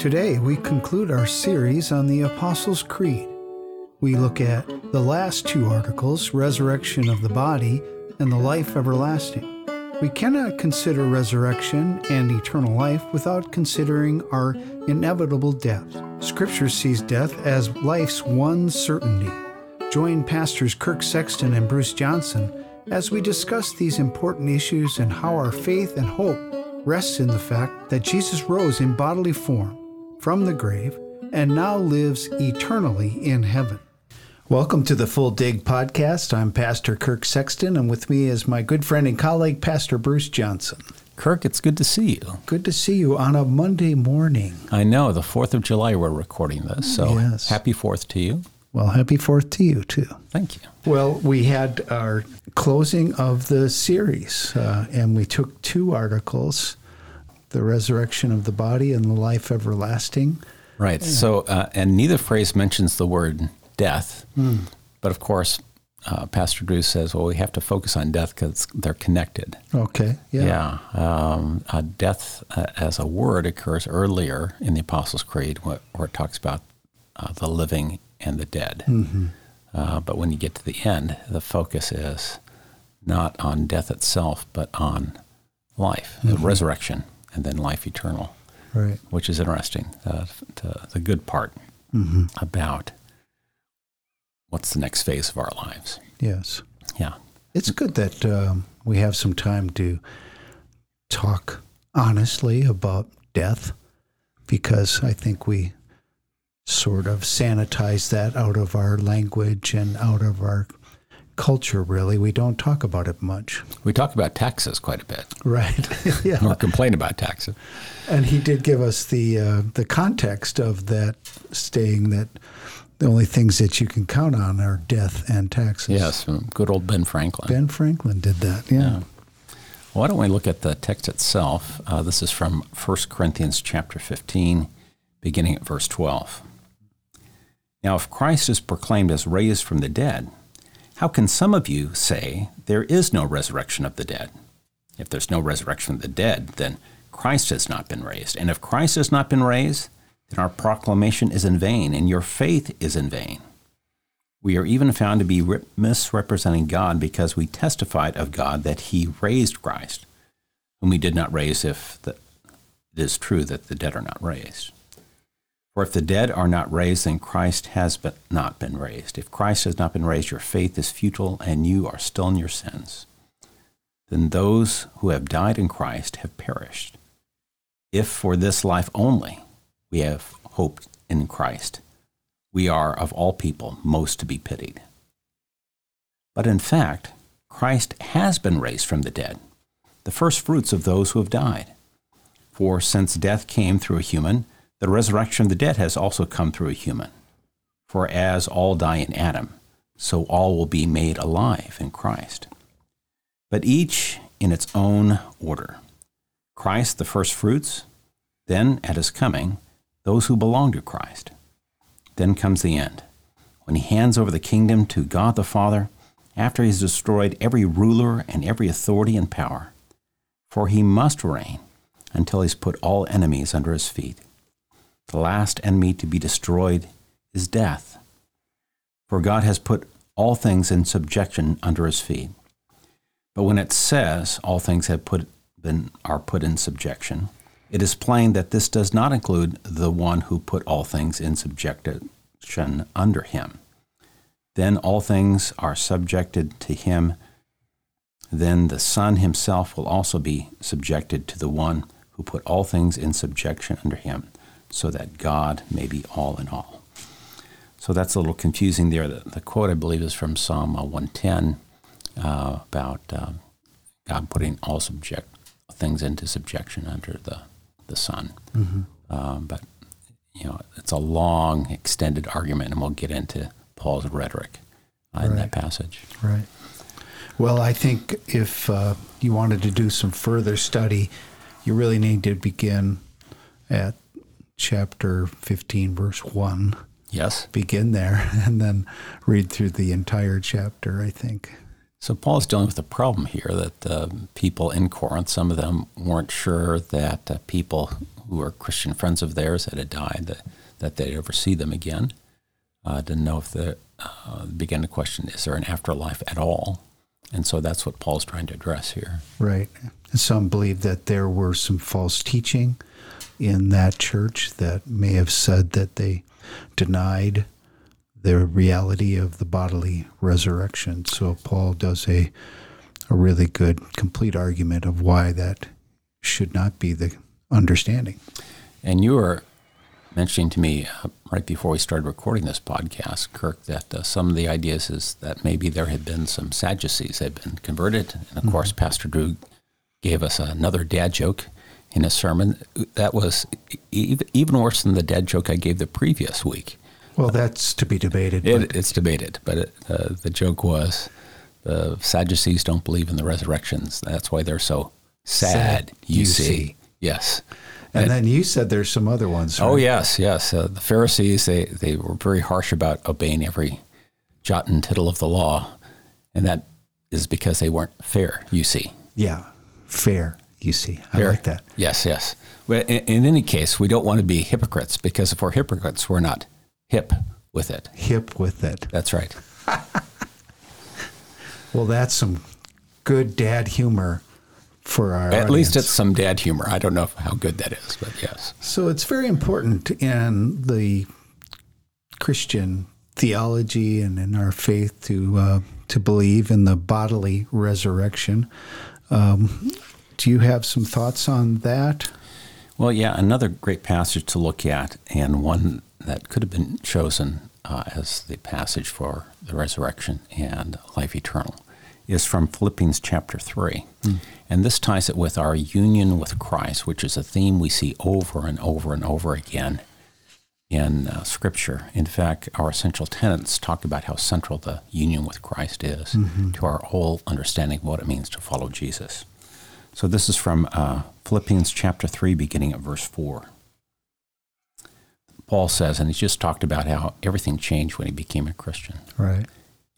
Today, we conclude our series on the Apostles' Creed. We look at the last two articles, resurrection of the body and the life everlasting. We cannot consider resurrection and eternal life without considering our inevitable death. Scripture sees death as life's one certainty. Join Pastors Kirk Sexton and Bruce Johnson as we discuss these important issues and how our faith and hope rests in the fact that Jesus rose in bodily form from the grave and now lives eternally in heaven. Welcome to the Full Dig Podcast. I'm Pastor Kirk Sexton, and with me is my good friend and colleague, Pastor Bruce Johnson. Kirk, it's good to see you. Good to see you on a Monday morning. I know, the 4th of July we're recording this, so Yes. happy 4th to you. Well, happy 4th to you, too. Thank you. Well, we had our closing of the series, uh, and we took two articles the resurrection of the body and the life everlasting. Right, so, uh, and neither phrase mentions the word death, Hmm. but of course, uh, Pastor Drew says, well, we have to focus on death because they're connected. Okay, yeah. Yeah. Um, uh, death uh, as a word occurs earlier in the Apostles' Creed where, where it talks about uh, the living and the dead. Mm-hmm. Uh, but when you get to the end, the focus is not on death itself, but on life, the Mm-hmm. resurrection, and then life eternal, Right. which is interesting. Uh, to the good part Mm-hmm. about what's the next phase of our lives. Yes. Yeah. It's good that um, we have some time to talk honestly about death because I think we sort of sanitize that out of our language and out of our culture, really. We don't talk about it much. We talk about taxes quite a bit, Right. yeah. or complain about taxes. And he did give us the uh, the context of that saying that the only things that you can count on are death and taxes. Yes, good old Ben Franklin. Ben Franklin did that. Yeah. Yeah. Why don't we look at the text itself? Uh, this is from 1 Corinthians chapter 15, beginning at verse 12. Now, if Christ is proclaimed as raised from the dead, how can some of you say there is no resurrection of the dead? If there's no resurrection of the dead, then Christ has not been raised. And if Christ has not been raised, then our proclamation is in vain, and your faith is in vain. We are even found to be misrepresenting God because we testified of God that He raised Christ, whom He did not raise if the, it is true that the dead are not raised. For if the dead are not raised, then Christ has but not been raised. If Christ has not been raised, your faith is futile and you are still in your sins. Then those who have died in Christ have perished. If for this life only we have hoped in Christ, we are of all people most to be pitied. But in fact, Christ has been raised from the dead, the first fruits of those who have died. For since death came through a human, the resurrection of the dead has also come through a human. For as all die in Adam, so all will be made alive in Christ. But each in its own order. Christ the first fruits, then at his coming, those who belong to Christ. Then comes the end, when he hands over the kingdom to God the Father after he has destroyed every ruler and every authority and power. For he must reign until he's put all enemies under his feet. The last enemy to be destroyed is death. For God has put all things in subjection under his feet. But when it says all things have put been, are put in subjection, it is plain that this does not include the one who put all things in subjection under him. Then all things are subjected to him. Then the Son himself will also be subjected to the one who put all things in subjection under him, so that God may be all in all. So that's a little confusing there. The, the quote, I believe, is from Psalm uh, 110 uh, about uh, God putting all subject things into subjection under the, the Son. Um, but, you know, it's a long, extended argument, and we'll get into Paul's rhetoric uh, in that passage. Right. Well, I think if uh, you wanted to do some further study, you really need to begin at chapter 15, verse 1. Yes. Begin there and then read through the entire chapter, I think. So Paul's dealing with a problem here that uh, people in Corinth, some of them weren't sure that uh, people who were Christian friends of theirs that had died that, that they'd ever see them again. Uh, didn't know if the uh, began to question is there an afterlife at all? And so that's what Paul's trying to address here. Right. Some believe that there were some false teaching in that church that may have said that they denied the reality of the bodily resurrection. So Paul does a a really good complete argument of why that should not be the understanding. And you were mentioning to me uh, right before we started recording this podcast, Kirk, that uh, some of the ideas is that maybe there had been some Sadducees that had been converted. And of mm-hmm. course, Pastor Drew gave us another dad joke in a sermon. That was even worse than the dad joke I gave the previous week. Well, that's to be debated. It, it's debated, but it, uh, the joke was the Sadducees don't believe in the resurrections. That's why they're so sad, sad you, you see. see. Yes. And, and, then you said there's some other ones. Oh, right? Oh yes, yes. Uh, the Pharisees they they were very harsh about obeying every jot and tittle of the law, and that is because they weren't fair. You see. Yeah, fair. You see, I fair. like that. Yes, yes. But in, in any case, we don't want to be hypocrites because if we're hypocrites, we're not hip with it. Hip with it. That's right. well, that's some good dad humor for our At audience. least it's some dad humor. I don't know how good that is, but yes. So it's very important in the Christian theology and in our faith to uh, to believe in the bodily resurrection. Um, do you have some thoughts on that? Well, yeah, another great passage to look at, and one that could have been chosen uh, as the passage for the resurrection and life eternal, is from Philippians chapter 3. Mm. And this ties it with our union with Christ, which is a theme we see over and over and over again in uh, Scripture. In fact, our essential tenets talk about how central the union with Christ is mm-hmm. to our whole understanding of what it means to follow Jesus. So this is from uh, Philippians chapter 3, beginning at verse 4. Paul says, and he's just talked about how everything changed when he became a Christian. Right.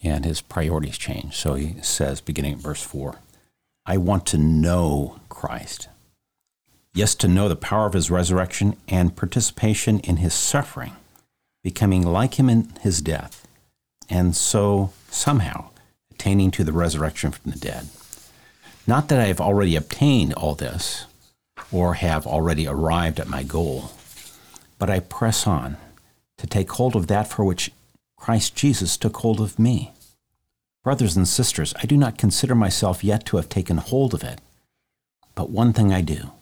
And his priorities changed. So he says, beginning at verse 4, I want to know Christ. Yes, to know the power of his resurrection and participation in his suffering, becoming like him in his death, and so somehow attaining to the resurrection from the dead. Not that I have already obtained all this or have already arrived at my goal but I press on to take hold of that for which Christ Jesus took hold of me. Brothers and sisters, I do not consider myself yet to have taken hold of it. But one thing I do,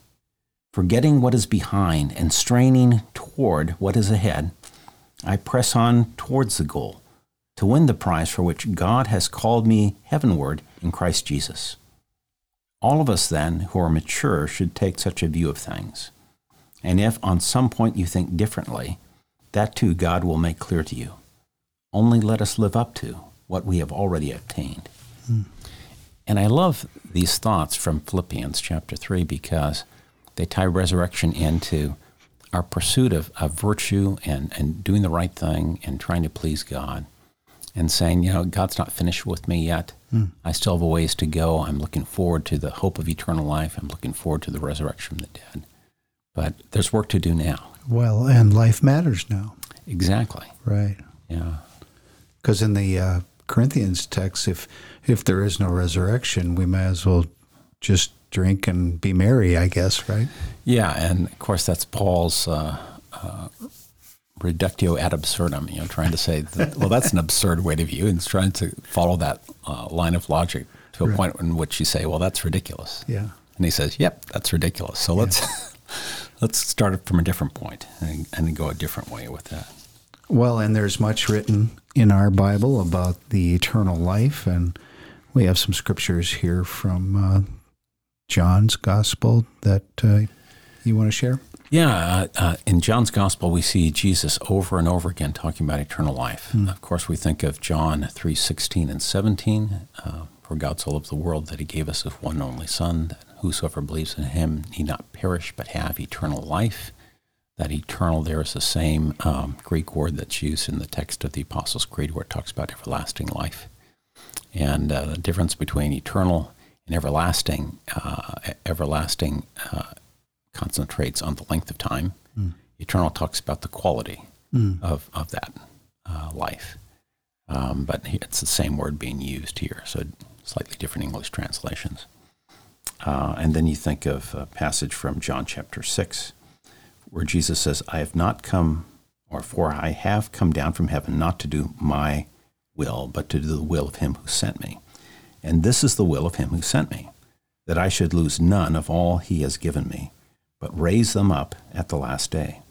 forgetting what is behind and straining toward what is ahead, I press on towards the goal to win the prize for which God has called me heavenward in Christ Jesus. All of us, then, who are mature, should take such a view of things. And if on some point you think differently, that too God will make clear to you. Only let us live up to what we have already obtained. Hmm. And I love these thoughts from Philippians chapter 3 because they tie resurrection into our pursuit of, of virtue and, and doing the right thing and trying to please God and saying, you know, God's not finished with me yet. Hmm. I still have a ways to go. I'm looking forward to the hope of eternal life. I'm looking forward to the resurrection from the dead. But there's work to do now. Well, and life matters now. Exactly. Right. Yeah. Because in the uh, Corinthians text, if if there is no resurrection, we may as well just drink and be merry, I guess, right? Yeah, and of course that's Paul's uh, uh, reductio ad absurdum. You know, trying to say that well, that's an absurd way to view, and trying to follow that uh, line of logic to a right. point in which you say, well, that's ridiculous. Yeah. And he says, yep, that's ridiculous. So yeah. let's let's start it from a different point and, and go a different way with that. Well, and there's much written in our Bible about the eternal life, and we have some scriptures here from uh, John's Gospel that uh, you want to share. Yeah, uh, uh in John's Gospel, we see Jesus over and over again talking about eternal life. Mm. Of course, we think of John three sixteen and seventeen. Uh, For God so loved the world that He gave us His one only Son, that whosoever believes in him need not perish but have eternal life. That eternal there is the same um, Greek word that's used in the text of the Apostles' Creed where it talks about everlasting life. And uh, the difference between eternal and everlasting, uh, everlasting uh, concentrates on the length of time. Eternal talks about the quality of, of that uh, life. Um, but it's the same word being used here, so slightly different English translations. Uh, and then you think of a passage from John chapter 6, where Jesus says, I have not come, or for I have come down from heaven not to do my will, but to do the will of him who sent me. And this is the will of him who sent me, that I should lose none of all he has given me, but raise them up at the last day.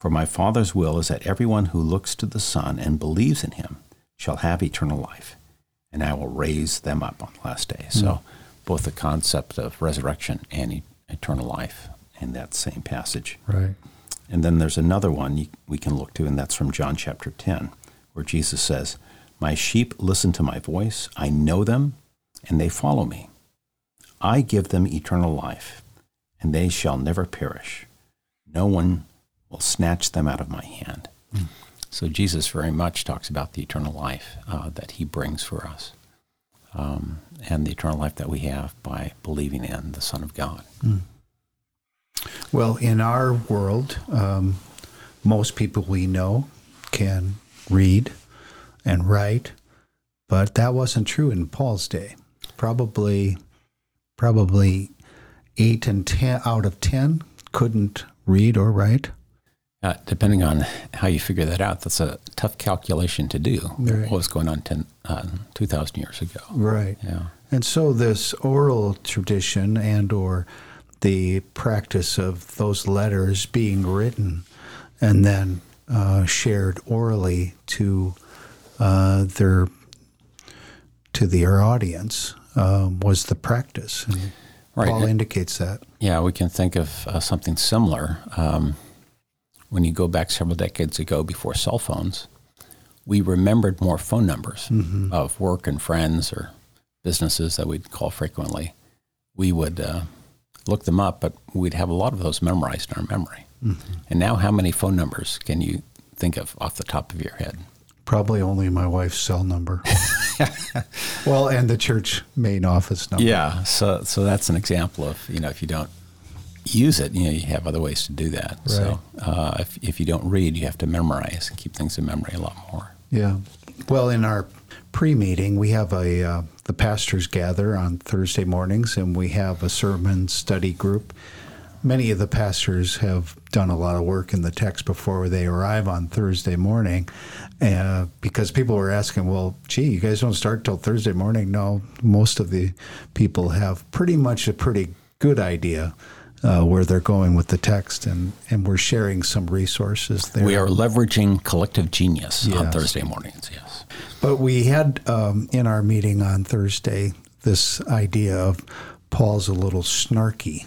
For my Father's will is that everyone who looks to the Son and believes in him shall have eternal life, and I will raise them up on the last day. Mm. So, both the concept of resurrection and e- eternal life in that same passage. Right. And then there's another one we can look to, and that's from John chapter 10, where Jesus says, My sheep listen to my voice, I know them, and they follow me. I give them eternal life, and they shall never perish. No one will snatch them out of my hand. So Jesus very much talks about the eternal life uh, that he brings for us. Um, and the eternal life that we have by believing in the Son of God. Mm. Well, in our world, um, most people we know can read and write, but that wasn't true in Paul's day. Probably, probably eight and ten out of ten couldn't read or write. Uh, depending on how you figure that out, that's a tough calculation to do. Right. What was going on 10, uh, 2,000 years ago. Right. Yeah. And so this oral tradition and or the practice of those letters being written and then uh, shared orally to uh, their to their audience um, was the practice. And right. Paul and, indicates that. Yeah, we can think of uh, something similar. Um, when you go back several decades ago before cell phones, we remembered more phone numbers mm-hmm. of work and friends or businesses that we'd call frequently. We would uh, look them up, but we'd have a lot of those memorized in our memory. Mm-hmm. And now, how many phone numbers can you think of off the top of your head? Probably only my wife's cell number. well, and the church main office number. Yeah, so so that's an example of you know if you don't use it, you know, you have other ways to do that. Right. So uh, if, if you don't read, you have to memorize and keep things in memory a lot more. Yeah. Well, in our pre-meeting, we have a uh, the pastors gather on Thursday mornings, and we have a sermon study group. Many of the pastors have done a lot of work in the text before they arrive on Thursday morning, uh, because people were asking, "Well, gee, you guys don't start till Thursday morning?" No, most of the people have pretty much a pretty good idea uh, where they're going with the text, and, and we're sharing some resources there. We are leveraging collective genius yes. on Thursday mornings, yes. But we had um, in our meeting on Thursday this idea of Paul's a little snarky.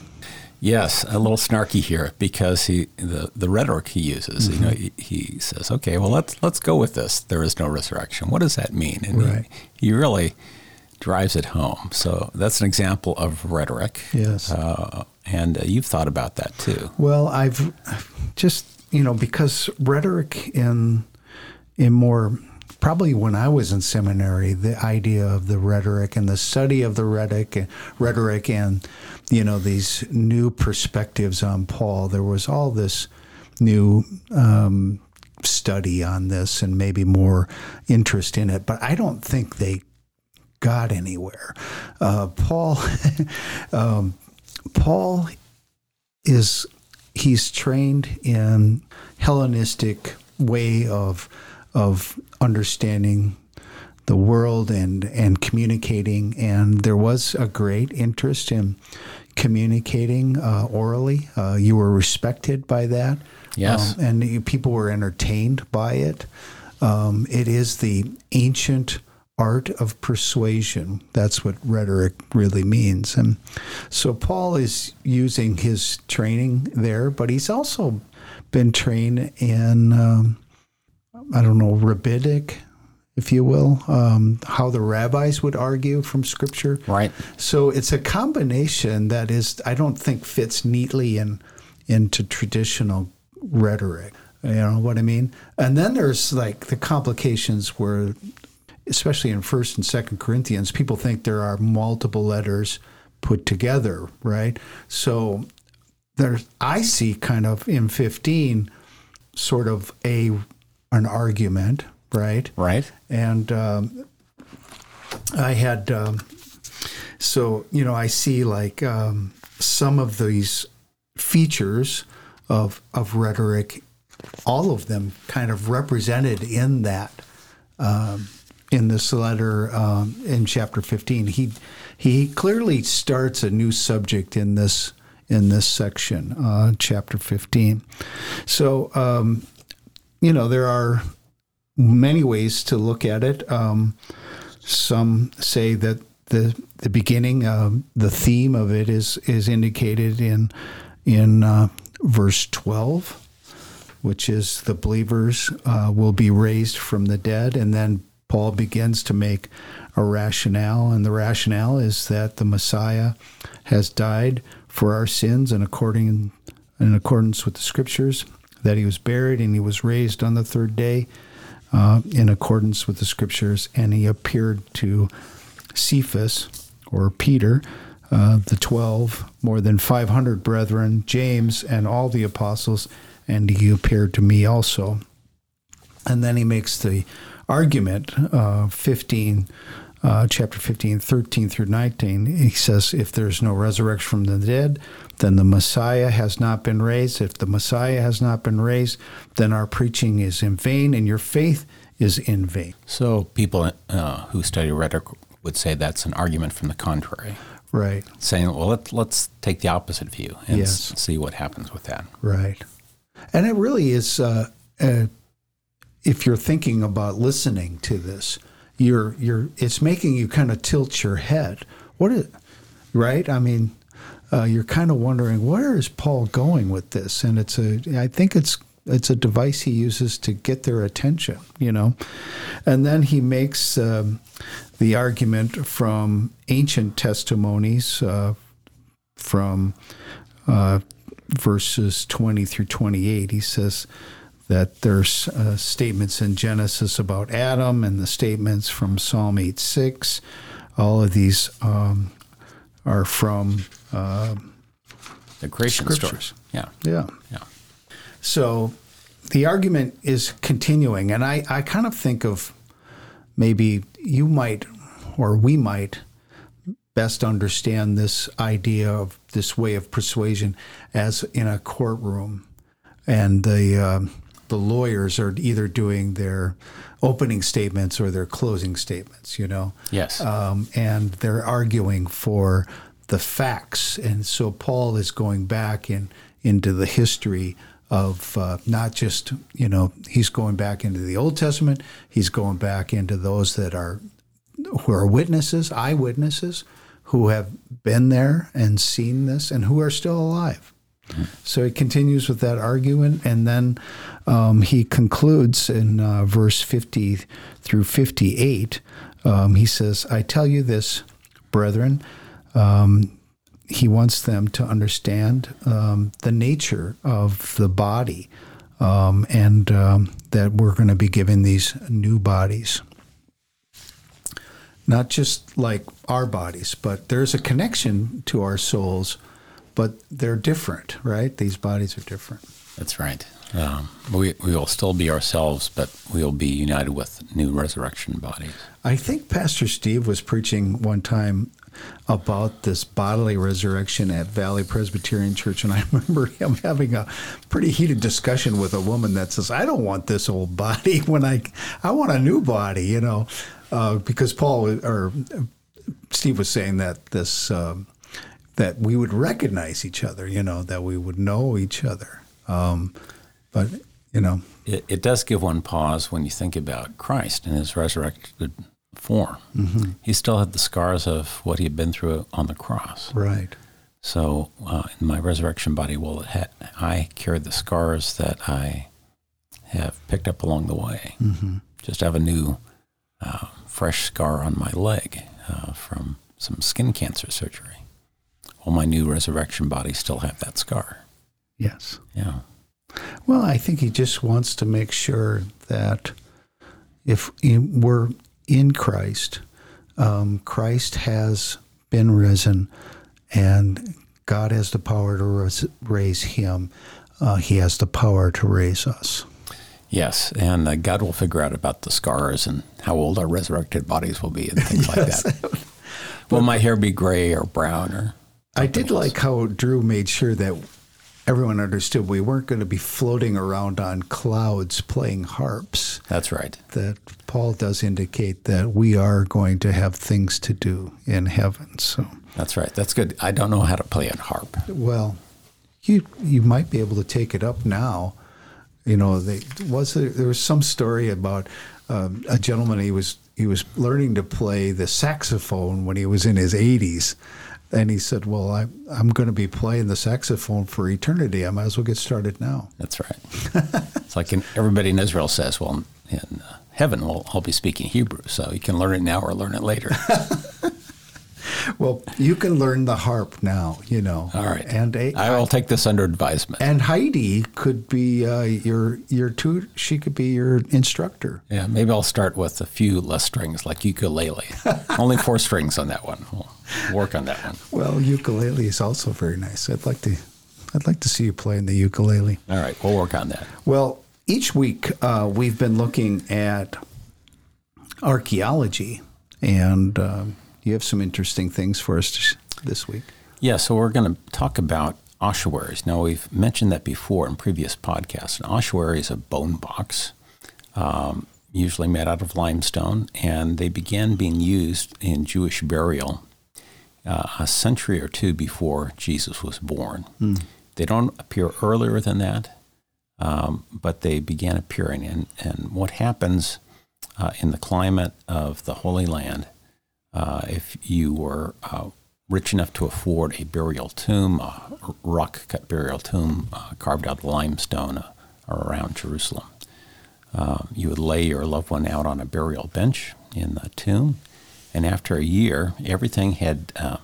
Yes, a little snarky here because he the, the rhetoric he uses. Mm-hmm. You know, he, he, says, "Okay, well let's let's go with this. There is no resurrection. What does that mean?" And right. he, he really drives it home. So that's an example of rhetoric. Yes. Uh, and uh, you've thought about that too. Well, I've just, you know, because rhetoric in, in more, probably when I was in seminary, the idea of the rhetoric and the study of the rhetoric, rhetoric and, you know, these new perspectives on Paul, there was all this new um, study on this and maybe more interest in it. But I don't think they got anywhere. Uh, Paul, um, Paul is he's trained in Hellenistic way of of understanding the world and and communicating, and there was a great interest in communicating uh, orally. Uh, you were respected by that, yes, um, and people were entertained by it. Um, it is the ancient art of persuasion. That's what rhetoric really means. And so Paul is using his training there, but he's also been trained in, um, I don't know, rabbinic, if you will, um, how the rabbis would argue from scripture. Right. So it's a combination that is, I don't think, fits neatly in into traditional rhetoric. You know what I mean? And then there's like the complications where especially in First and Second Corinthians, people think there are multiple letters put together, right? So there's I see kind of in 15 sort of a an argument, right? Right. And um, I had um, so you know I see like um, some of these features of of rhetoric, all of them kind of represented in that um, in this letter um, in chapter 15. He he clearly starts a new subject in this in this section, uh, chapter 15. So, um, you know, there are many ways to look at it. Um, some say that the the beginning, uh, the theme of it is is indicated in in uh, verse 12, which is the believers uh, will be raised from the dead, and then Paul begins to make a rationale, and the rationale is that the Messiah has died for our sins and according in accordance with the scriptures, that he was buried and he was raised on the third day uh, in accordance with the scriptures, and he appeared to Cephas or Peter, uh, the twelve, more than five hundred brethren, James, and all the apostles, and he appeared to me also. And then he makes the argument, uh, 15, uh, chapter 15, 13 through 19, he says, If there's no resurrection from the dead, then the Messiah has not been raised. If the Messiah has not been raised, then our preaching is in vain and your faith is in vain. So people uh, who study rhetoric would say that's an argument from the contrary. Right. Saying, well, let, let's take the opposite view and Yes. s- see what happens with that. Right. And it really is, uh, uh, if you're thinking about listening to this, you're, you're, it's making you kind of tilt your head. What is, right? I mean, uh, you're kind of wondering where is Paul going with this, and it's a. I think it's it's a device he uses to get their attention, you know, and then he makes um, the argument from ancient testimonies uh, from uh, verses 20 through 28. He says that there's uh, statements in Genesis about Adam and the statements from Psalm 8 6. All of these um, are from, uh, The creation Scriptures. story. Yeah. yeah. Yeah. So the argument is continuing, and I, I kind of think of maybe you might or we might best understand this idea of this way of persuasion as in a courtroom, and the um, the lawyers are either doing their opening statements or their closing statements, you know Yes. um, and they're arguing for the facts. And so Paul is going back in into the history of uh, not just you know he's going back into the Old Testament. He's going back into those that are who are witnesses, eyewitnesses, who have been there and seen this, and who are still alive. So he continues with that argument, and then um, he concludes in uh, verse 50 through 58. Um, he says, I tell you this, brethren. Um, he wants them to understand um, the nature of the body um, and um, that we're going to be given these new bodies. Not just like our bodies, but there's a connection to our souls, but they're different, right? These bodies are different. That's right. Um, we, we will still be ourselves, but we will be united with new resurrection bodies. I think Pastor Steve was preaching one time about this bodily resurrection at Valley Presbyterian Church, and I remember him having a pretty heated discussion with a woman that says, "I don't want this old body when I I want a new body," you know, uh, because Paul or Steve was saying that this um, that we would recognize each other, you know, that we would know each other, um, but you know, It, it does give one pause when you think about Christ and his resurrected form. He still had the scars of what he had been through on the cross. right, So uh, in my resurrection body, well, had, I carry the scars that I have picked up along the way. Mm-hmm. Just have a new, uh, fresh scar on my leg uh, from some skin cancer surgery. Well, my new resurrection body still have that scar. yes. Yeah. Well, I think he just wants to make sure that if we're in Christ, um, Christ has been risen, and God has the power to raise him. Uh, he has the power to raise us. Yes, and uh, God will figure out about the scars and how old our resurrected bodies will be and things like that. will my hair be gray or brown or? I did else? like how Drew made sure that everyone understood we weren't going to be floating around on clouds playing harps. That's right. That Paul does indicate that we are going to have things to do in heaven. So that's right. That's good. I don't know how to play a harp. Well, you you might be able to take it up now you know, they, was there, there was some story about um, a gentleman he was he was learning to play the saxophone when he was in his 80s. And he said, "Well, I, I'm going to be playing the saxophone for eternity. I might as well get started now." That's right. it's like in, everybody in Israel says, "Well, in uh, heaven, we'll all be speaking Hebrew, so you can learn it now or learn it later." well, you can learn the harp now, you know. All right. And a, I will take this under advisement. And Heidi could be uh, your your tutor. She could be your instructor. Yeah, maybe I'll start with a few less strings, like ukulele. Only four strings on that one. We'll work on that one. Well, ukulele is also very nice. I'd like to, I'd like to see you playing the ukulele. All right, we'll work on that. Well, each week uh, we've been looking at archaeology and. Um, you have some interesting things for us this week. Yeah, so we're going to talk about ossuaries. Now, we've mentioned that before in previous podcasts. An ossuary is a bone box, um, usually made out of limestone, and they began being used in Jewish burial uh, a century or two before Jesus was born. Mm. They don't appear earlier than that, um, but they began appearing. And, and what happens uh, in the climate of the Holy Land uh, if you were uh, rich enough to afford a burial tomb, a rock cut burial tomb uh, carved out of limestone uh, around Jerusalem. Uh, you would lay your loved one out on a burial bench in the tomb, and after a year, everything had uh,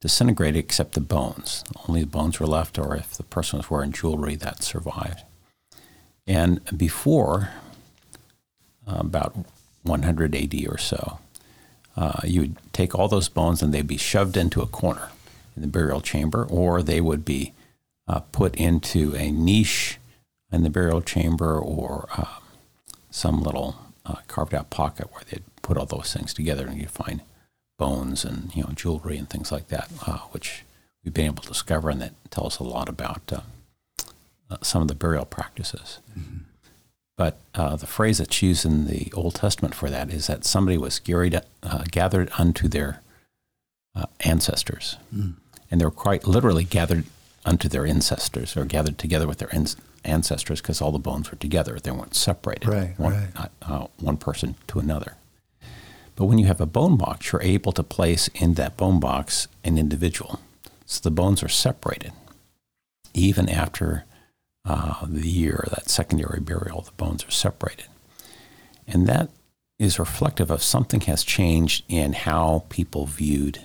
disintegrated except the bones. Only the bones were left, or if the person was wearing jewelry, that survived. And before about 100 AD or so, uh, you would take all those bones and they'd be shoved into a corner in the burial chamber, or they would be uh, put into a niche in the burial chamber or uh, some little uh, carved out pocket where they'd put all those things together and you'd find bones and you know jewelry and things like that, uh, which we've been able to discover and that tell us a lot about uh, some of the burial practices. Mm-hmm. But uh, the phrase that's used in the Old Testament for that is that somebody was gathered, uh, gathered unto their uh, ancestors. Mm. And they were quite literally gathered unto their ancestors or gathered together with their ancestors because all the bones were together. They weren't separated, right, one, right. Uh, uh, one person to another. But when you have a bone box, you're able to place in that bone box an individual. So the bones are separated even after uh, the year, that secondary burial, the bones are separated. And that is reflective of something has changed in how people viewed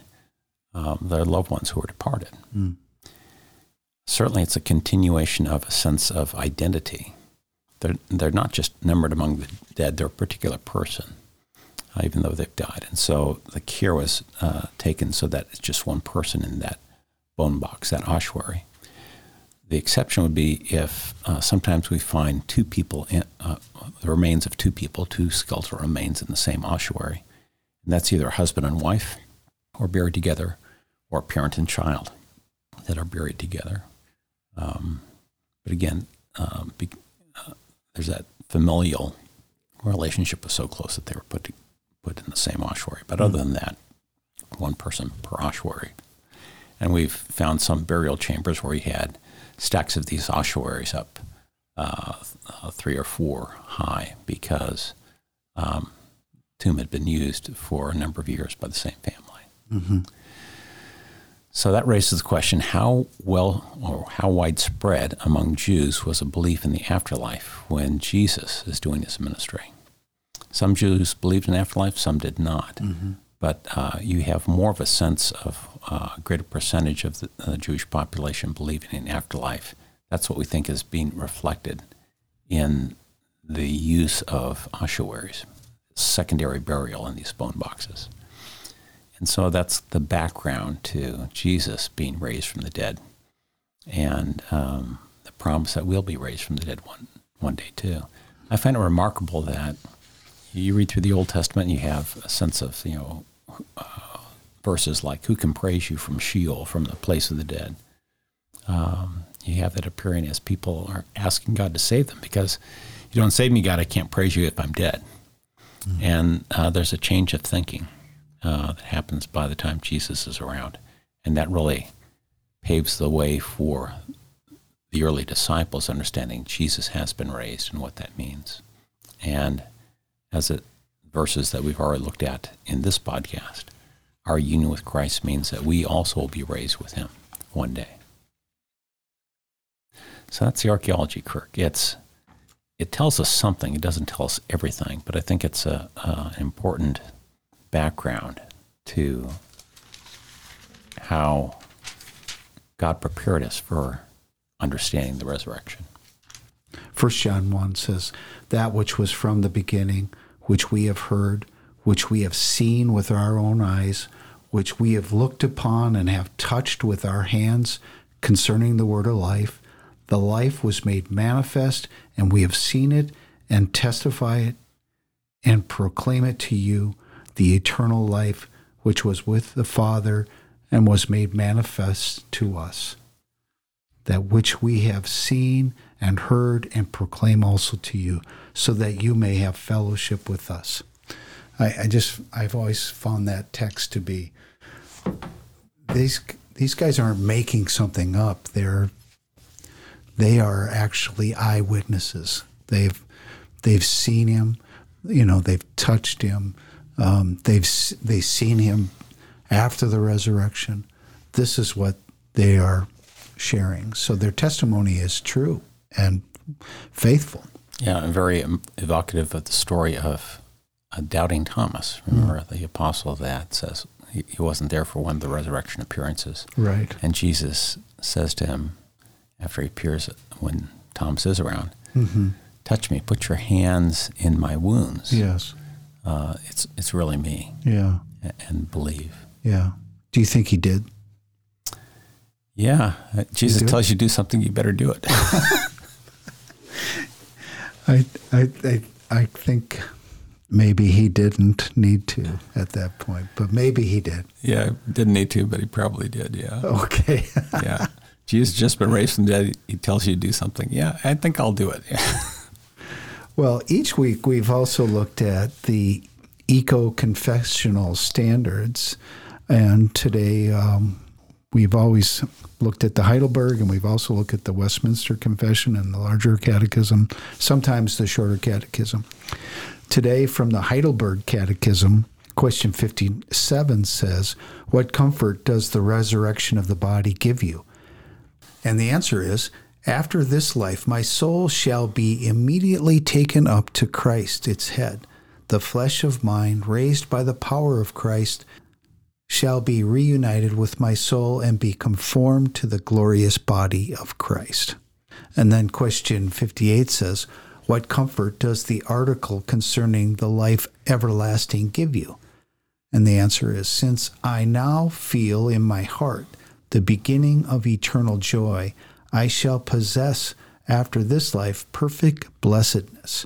um, their loved ones who were departed. Mm. Certainly, it's a continuation of a sense of identity. They're, they're not just numbered among the dead, they're a particular person, uh, even though they've died. And so the care was uh, taken so that it's just one person in that bone box, that ossuary. The exception would be if uh, sometimes we find two people, in, uh, the remains of two people, two skeletal remains in the same ossuary. And that's either a husband and wife, or buried together, or parent and child that are buried together. Um, but again, um, be, uh, there's that familial relationship was so close that they were put to, put in the same ossuary. But other than that, one person per ossuary. And we've found some burial chambers where he had stacks of these ossuaries up uh, uh, three or four high because um, tomb had been used for a number of years by the same family. Mm-hmm. So that raises the question: How well or how widespread among Jews was a belief in the afterlife when Jesus is doing his ministry? Some Jews believed in afterlife, some did not. Mm-hmm. But uh, you have more of a sense of uh, a greater percentage of the uh, Jewish population believing in afterlife. That's what we think is being reflected in the use of ossuaries, secondary burial in these bone boxes. And so that's the background to Jesus being raised from the dead and um, the promise that we'll be raised from the dead one, one day too. I find it remarkable that you read through the Old Testament and you have a sense of, you know, uh, verses like, Who can praise you from Sheol, from the place of the dead? Um, you have that appearing as people are asking God to save them because you don't save me, God, I can't praise you if I'm dead. Mm-hmm. And uh, there's a change of thinking uh, that happens by the time Jesus is around. And that really paves the way for the early disciples understanding Jesus has been raised and what that means. And as it verses that we've already looked at in this podcast, our union with Christ means that we also will be raised with him one day. So that's the archaeology, Kirk. It's it tells us something. It doesn't tell us everything, but I think it's a, an important background to how God prepared us for understanding the resurrection. First John 1 says, That which was from the beginning, which we have heard, which we have seen with our own eyes, which we have looked upon and have touched with our hands concerning the word of life. The life was made manifest, and we have seen it and testify it and proclaim it to you, the eternal life which was with the Father and was made manifest to us. That which we have seen and heard and proclaim also to you, so that you may have fellowship with us. I, I just, I've always found that text to be these these guys aren't making something up. They're they are actually eyewitnesses. They've they've seen him, you know, they've touched him, um, they've they've seen him after the resurrection. This is what they are sharing. So their testimony is true and faithful. Yeah, and very evocative of the story of uh, doubting Thomas. Remember, mm. the apostle that says he, he wasn't there for one of the resurrection appearances. Right. And Jesus says to him, after he appears when Thomas is around, mm-hmm. touch me, put your hands in my wounds. Yes. Uh, it's it's really me. Yeah. And believe. Yeah. Do you think he did? Yeah. Uh, Jesus tells you to do something, you better do it. I, I, I, I think maybe he didn't need to at that point, but maybe he did. Yeah, didn't need to, but he probably did. Yeah. Okay. yeah. Jesus just been raised from the dead. He tells you to do something. Yeah, I think I'll do it. well, each week we've also looked at the ECO confessional standards, and today um, we've always looked at the Heidelberg and we've also looked at the Westminster Confession and the larger catechism, sometimes the shorter catechism. Today, from the Heidelberg Catechism, question 57 says, What comfort does the resurrection of the body give you? And the answer is, After this life, my soul shall be immediately taken up to Christ, its head. The flesh of mine, raised by the power of Christ, shall be reunited with my soul and be conformed to the glorious body of Christ. And then question 58 says, What comfort does the article concerning the life everlasting give you? And the answer is, Since I now feel in my heart the beginning of eternal joy, I shall possess after this life perfect blessedness,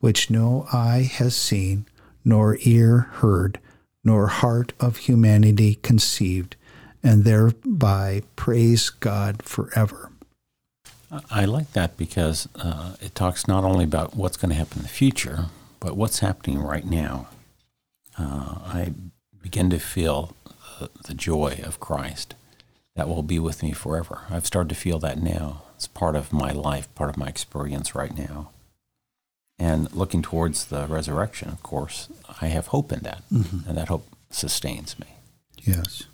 which no eye has seen, nor ear heard, nor heart of humanity conceived, and thereby praise God forever. I like that because uh, it talks not only about what's going to happen in the future, but what's happening right now. Uh, I begin to feel the, the joy of Christ that will be with me forever. I've started to feel that now. It's part of my life, part of my experience right now. And looking towards the resurrection, of course, I have hope in that, mm-hmm. and that hope sustains me. Yes.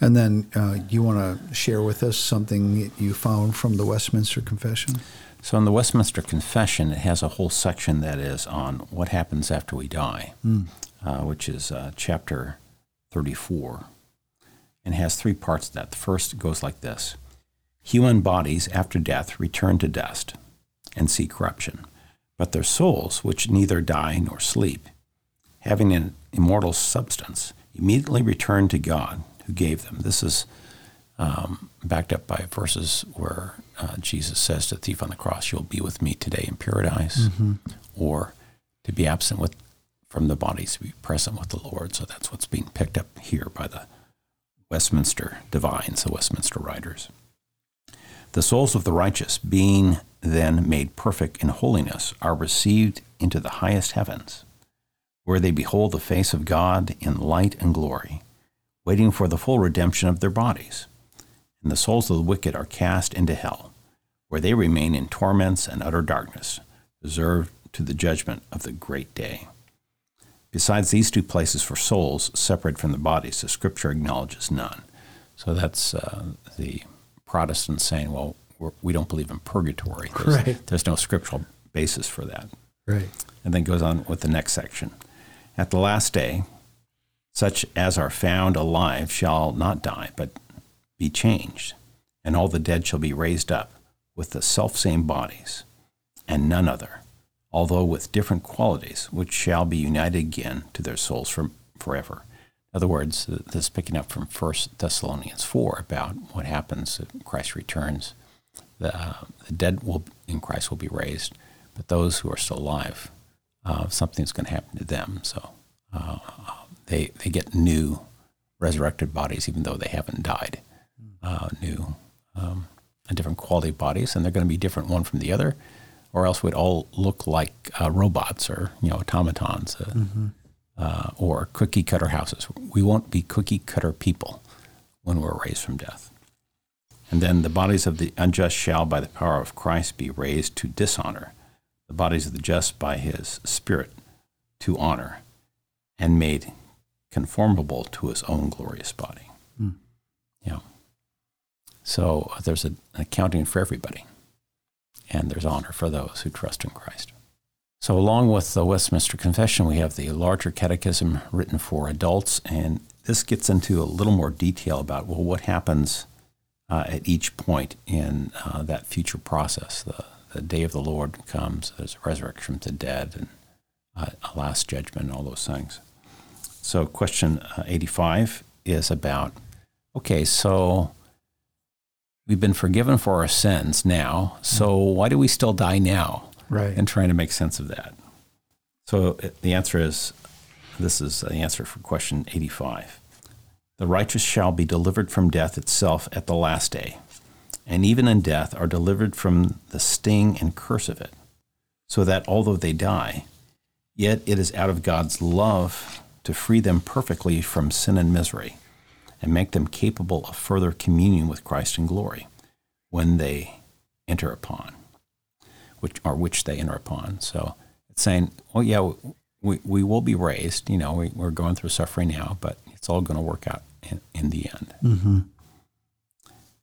And then uh, you want to share with us something you found from the Westminster Confession? So, in the Westminster Confession, it has a whole section that is on what happens after we die, mm. uh, which is uh, chapter 34 and has three parts of that. The first goes like this Human bodies after death return to dust and see corruption, but their souls, which neither die nor sleep, having an immortal substance, immediately return to God who gave them. This is um, backed up by verses where uh, Jesus says to the thief on the cross, "You'll be with me today in paradise," mm-hmm. or to be absent with from the bodies to be present with the Lord. So that's what's being picked up here by the Westminster divines, the Westminster writers. The souls of the righteous, being then made perfect in holiness, are received into the highest heavens, where they behold the face of God in light and glory, waiting for the full redemption of their bodies. And the souls of the wicked are cast into hell, where they remain in torments and utter darkness, reserved to the judgment of the great day. Besides these two places for souls separate from the bodies, the Scripture acknowledges none. So that's uh, the Protestants saying, well, we do not believe in purgatory. There's, right. there's no scriptural basis for that. Right. And then goes on with the next section. At the last day, such as are found alive shall not die, but be changed, and all the dead shall be raised up with the selfsame bodies, and none other although with different qualities, which shall be united again to their souls from forever. In other words, this is picking up from 1 Thessalonians 4 about what happens if Christ returns. The, uh, the dead will, in Christ will be raised, but those who are still alive, uh, something's going to happen to them. So uh, they, they get new resurrected bodies, even though they haven't died. Uh, new, um, and different quality bodies, and they're going to be different one from the other or else we'd all look like uh, robots or you know automatons uh, mm-hmm. uh, or cookie cutter houses. We won't be cookie cutter people when we're raised from death. And then the bodies of the unjust shall, by the power of Christ, be raised to dishonor, the bodies of the just by his Spirit to honor, and made conformable to his own glorious body. Mm. Yeah. So there's an accounting for everybody and there's honor for those who trust in Christ. So, along with the Westminster Confession, we have the larger catechism written for adults, and this gets into a little more detail about well, what happens uh, at each point in uh, that future process. The, the day of the Lord comes, there's a resurrection of the dead, and uh, a last judgment, and all those things. So, question uh, 85 is about okay, so we've been forgiven for our sins now. So why do we still die now? Right. And trying to make sense of that. So uh, the answer is this is the answer for question 85. The righteous shall be delivered from death itself at the last day, and even in death are delivered from the sting and curse of it, so that although they die, yet it is out of God's love to free them perfectly from sin and misery and make them capable of further communion with Christ in glory when they enter upon, which or which they enter upon. So it's saying, oh yeah, we, we will be raised. You know, we, we're going through suffering now, but it's all going to work out in, in the end. Mm-hmm.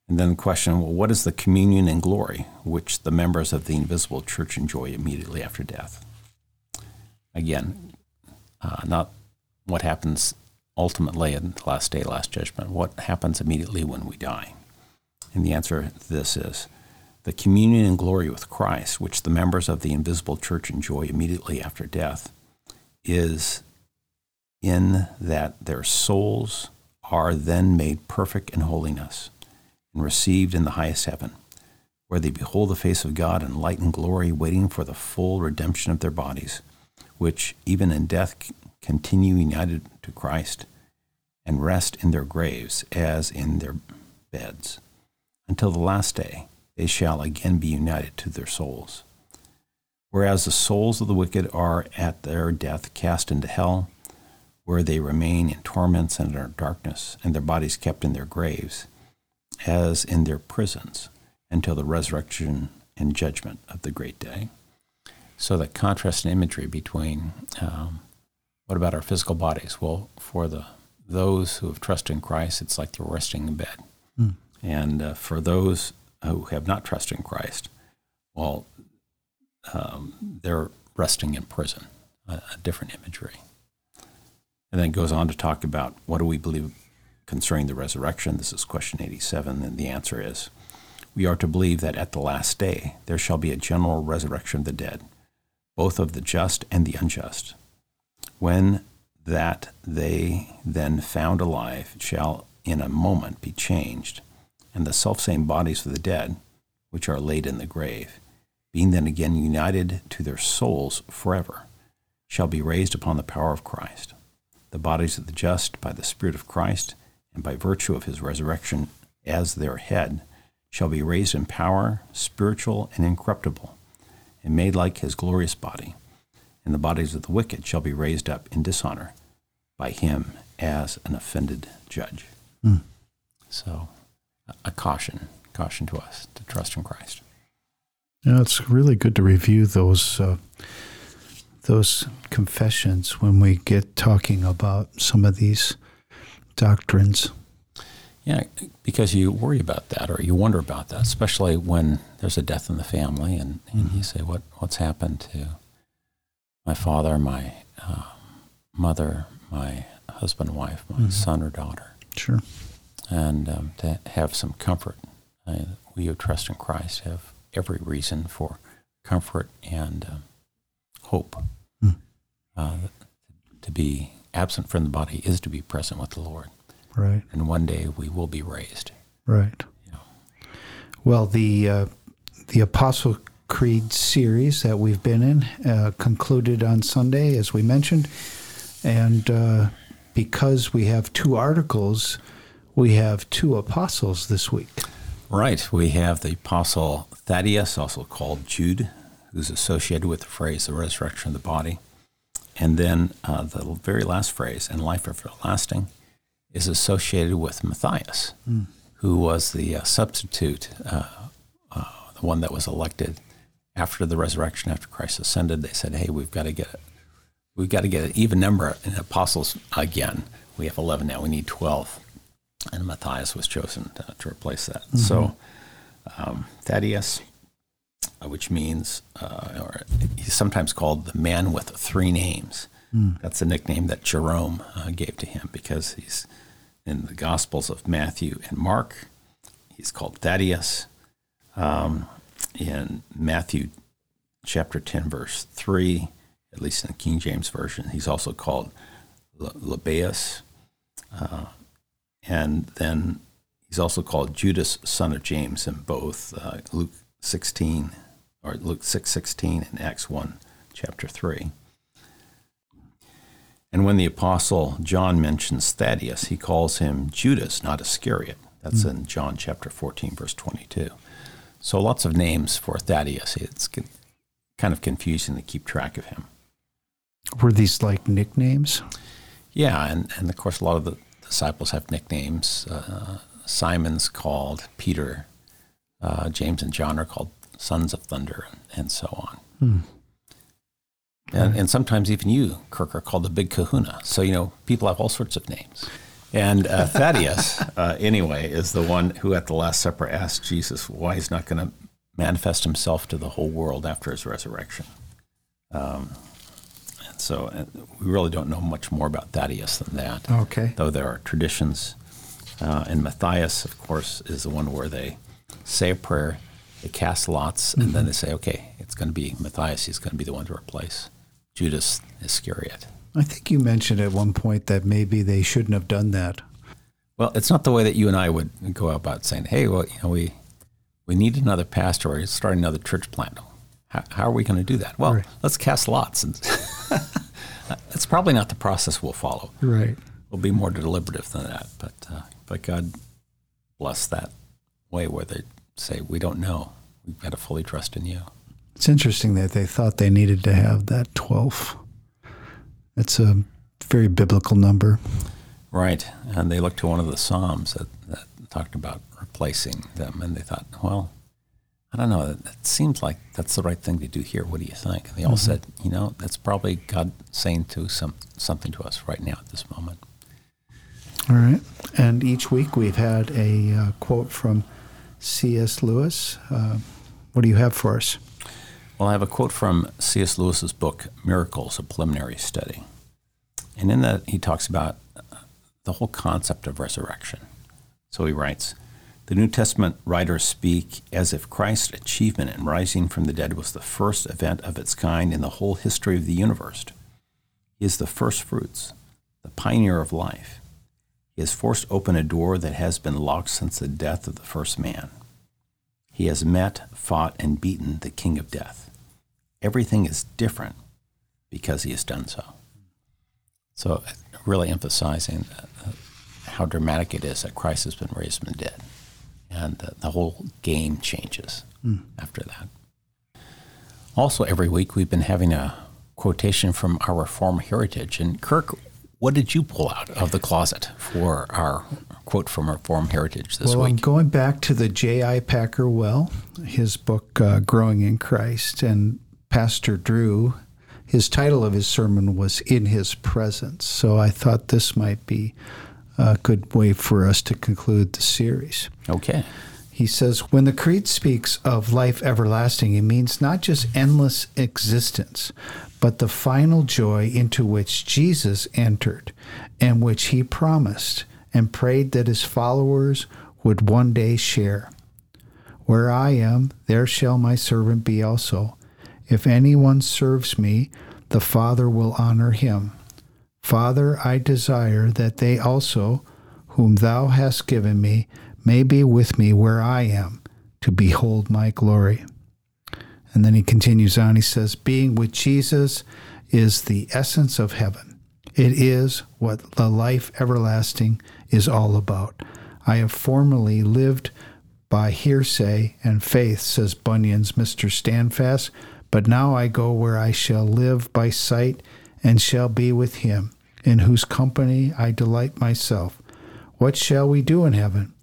And then the question, well, what is the communion and glory which the members of the invisible church enjoy immediately after death? Again, uh, not what happens ultimately in the last day, last judgment, what happens immediately when we die? And the answer to this is the communion and glory with Christ, which the members of the invisible church enjoy immediately after death, is in that their souls are then made perfect in holiness and received in the highest heaven, where they behold the face of God in light and glory, waiting for the full redemption of their bodies, which even in death continue united to Christ and rest in their graves as in their beds. Until the last day, they shall again be united to their souls. Whereas the souls of the wicked are at their death cast into hell, where they remain in torments and in darkness, and their bodies kept in their graves, as in their prisons, until the resurrection and judgment of the great day. So, the contrast and imagery between um, what about our physical bodies? Well, for the those who have trusted in Christ, it's like they're resting in bed. Mm. And uh, for those who have not trusted in Christ, well, um, they're resting in prison, a, a, different imagery. And then goes on to talk about what do we believe concerning the resurrection. This is question 87, and the answer is we are to believe that at the last day there shall be a general resurrection of the dead, both of the just and the unjust when that they then found alive shall in a moment be changed, and the selfsame bodies of the dead, which are laid in the grave, being then again united to their souls forever, shall be raised upon the power of Christ. The bodies of the just by the Spirit of Christ, and by virtue of his resurrection as their head, shall be raised in power, spiritual and incorruptible, and made like his glorious body and the bodies of the wicked shall be raised up in dishonor by him as an offended judge. Mm. So, a caution, caution to us to trust in Christ. Yeah, it's really good to review those uh, those confessions when we get talking about some of these doctrines. Yeah, because you worry about that or you wonder about that, especially when there's a death in the family, and, and mm-hmm. you say, "What what's happened to my father, my uh, mother, my husband, wife, my mm-hmm. son or daughter. Sure. And um, to have some comfort. Uh, we who trust in Christ have every reason for comfort and um, hope. Mm. Uh, to be absent from the body is to be present with the Lord. Right. And one day we will be raised. Right. Yeah. Well, the uh, the apostle Creed series that we've been in, uh, concluded on Sunday, as we mentioned. And uh, because we have two articles, we have two apostles this week. Right. We have the apostle Thaddeus, also called Jude, who's associated with the phrase the resurrection of the body. And then uh, the very last phrase, and life everlasting, is associated with Matthias, mm. who was the uh, substitute, uh, uh, the one that was elected after the resurrection, after Christ ascended, they said, "Hey, we've got to get we've got to get an even number of apostles again. We have eleven now. We need twelve, and Matthias was chosen to, to replace that. Mm-hmm. So um, Thaddeus, uh, which means, uh, or he's sometimes called the man with three names. Mm. That's a nickname that Jerome uh, gave to him because he's in the Gospels of Matthew and Mark. He's called Thaddeus. Um, in Matthew chapter 10, verse 3, at least in the King James Version. He's also called Lebbaeus. Uh, and then he's also called Judas, son of James, in both uh, Luke 16, or Luke 6:16 and Acts 1, chapter 3. And when the apostle John mentions Thaddeus, he calls him Judas, not Iscariot. That's mm-hmm. in John chapter 14, verse 22. So lots of names for Thaddeus. It's kind of confusing to keep track of him. Were these like nicknames? Yeah, and, and of course, a lot of the disciples have nicknames. Uh, Simon's called Peter. Uh, James and John are called sons of thunder, and, and so on. Hmm. And, and, sometimes even you, Kirk, are called the big kahuna. So, you know, people have all sorts of names. And uh, Thaddeus, uh, anyway, is the one who at the Last Supper asked Jesus why he's not going to manifest himself to the whole world after his resurrection. Um, and so uh, we really don't know much more about Thaddeus than that. Okay. Though there are traditions. Uh, and Matthias, of course, is the one where they say a prayer, they cast lots, and mm-hmm. then they say, okay, it's going to be Matthias. He's going to be the one to replace Judas Iscariot. I think you mentioned at one point that maybe they shouldn't have done that. Well, it's not the way that you and I would go about saying, "Hey, well, you know, we we need another pastor or start another church plant." How, how are we going to do that? Well, right. let's cast lots, and that's probably not the process we'll follow. Right. We'll be more deliberative than that, but uh, but God bless that way where they say, "We don't know. We've got to fully trust in you." It's interesting that they thought they needed to have that twelfth it's a very biblical number. Right. And they looked to one of the Psalms that, that talked about replacing them, and they thought, well, I don't know. It seems like that's the right thing to do here. What do you think? And they all mm-hmm. said, you know, that's probably God saying to some something to us right now at this moment. All right. And each week we've had a uh, quote from C.S. Lewis. Uh, what do you have for us? Well, I have a quote from C.S. Lewis's book, Miracles, a Preliminary Study. And in that, he talks about the whole concept of resurrection. So he writes The New Testament writers speak as if Christ's achievement in rising from the dead was the first event of its kind in the whole history of the universe. He is the first fruits, the pioneer of life. He has forced open a door that has been locked since the death of the first man. He has met, fought, and beaten the king of death. Everything is different because he has done so. So, really emphasizing how dramatic it is that Christ has been raised from the dead. And the, the whole game changes mm. after that. Also, every week we've been having a quotation from our Reformed heritage. And Kirk, what did you pull out of the closet for our quote from Reformed heritage this well, week? I'm going back to the J.I. Packer Well, his book, uh, Growing in Christ. And Pastor Drew, his title of his sermon was In His Presence. So I thought this might be a good way for us to conclude the series. Okay. He says, when the Creed speaks of life everlasting, it means not just endless existence, but the final joy into which Jesus entered and which he promised and prayed that his followers would one day share. Where I am, there shall my servant be also. If anyone serves me, the Father will honor him. Father, I desire that they also, whom thou hast given me, may be with me where I am, to behold my glory. And then he continues on, he says, Being with Jesus is the essence of heaven. It is what the life everlasting is all about. I have formerly lived by hearsay and faith, says Bunyan's Mr. Standfast, but now I go where I shall live by sight and shall be with him in whose company I delight myself. What shall we do in heaven?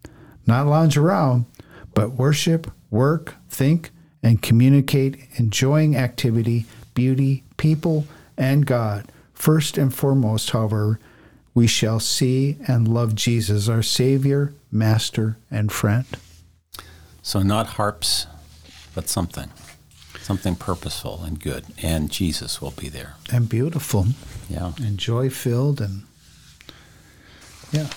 Not lounge around, but worship, work, think, and communicate, enjoying activity, beauty, people, and God. First and foremost, however, we shall see and love Jesus, our Savior, Master, and friend. So, not harps, but something something purposeful and good, and Jesus will be there. And beautiful. Yeah. And joy filled and yeah.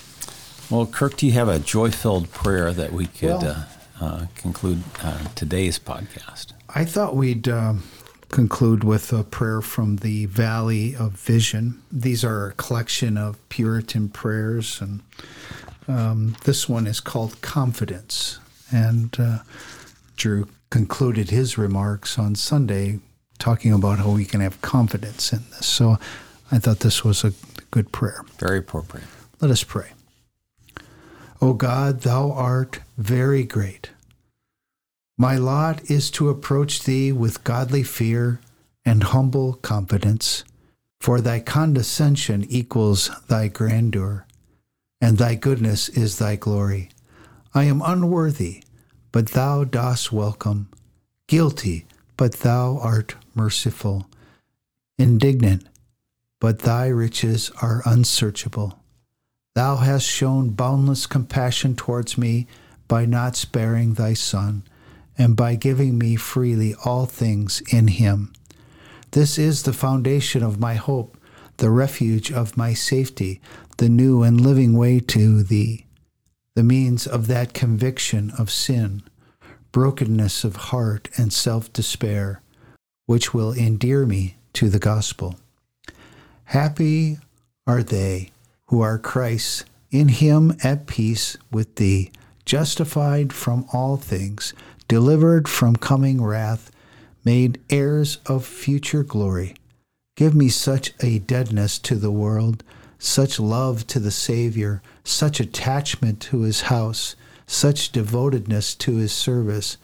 Well, Kirk, do you have a joy filled prayer that we could well, uh, uh, conclude uh, today's podcast? I thought we'd um, conclude with a prayer from the Valley of Vision. These are a collection of Puritan prayers, and um, this one is called Confidence. And uh, Drew concluded his remarks on Sunday talking about how we can have confidence in this. So I thought this was a good prayer. Very appropriate. Let us pray. O God, thou art very great. My lot is to approach thee with godly fear and humble confidence, for thy condescension equals thy grandeur, and thy goodness is thy glory. I am unworthy but thou dost welcome, guilty, but thou art merciful, indignant, but thy riches are unsearchable. Thou hast shown boundless compassion towards me by not sparing thy Son, and by giving me freely all things in him. This is the foundation of my hope, the refuge of my safety, the new and living way to thee the means of that conviction of sin, brokenness of heart, and self despair, which will endear me to the gospel. Happy are they who are Christ's, in him at peace with thee, justified from all things, delivered from coming wrath, made heirs of future glory. Give me such a deadness to the world such love to the Savior, such attachment to his house, such devotedness to his service,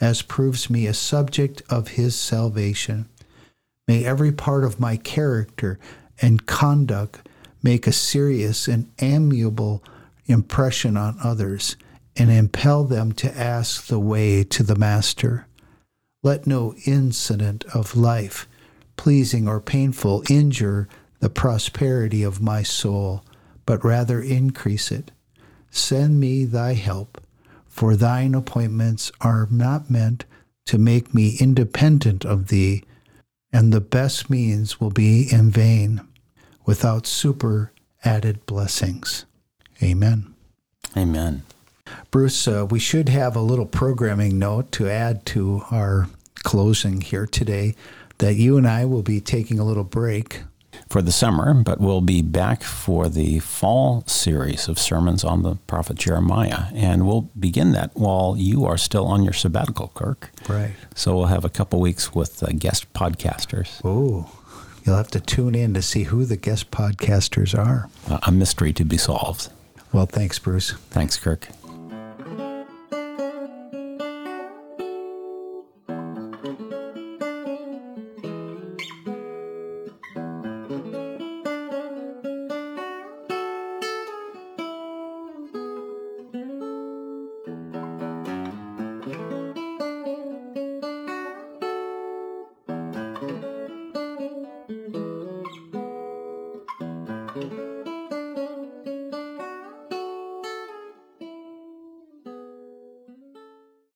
as proves me a subject of his salvation. May every part of my character and conduct make a serious and amiable impression on others and impel them to ask the way to the Master. Let no incident of life, pleasing or painful, injure the prosperity of my soul, but rather increase it. Send me thy help, for thine appointments are not meant to make me independent of thee, and the best means will be in vain, without super added blessings. Amen. Amen. Bruce, uh, we should have a little programming note to add to our closing here today that you and I will be taking a little break for the summer, but we'll be back for the fall series of sermons on the prophet Jeremiah. And we'll begin that while you are still on your sabbatical, Kirk. Right. So we'll have a couple weeks with uh, guest podcasters. Oh, you'll have to tune in to see who the guest podcasters are. A mystery to be solved. Well, thanks, Bruce. Thanks, Kirk.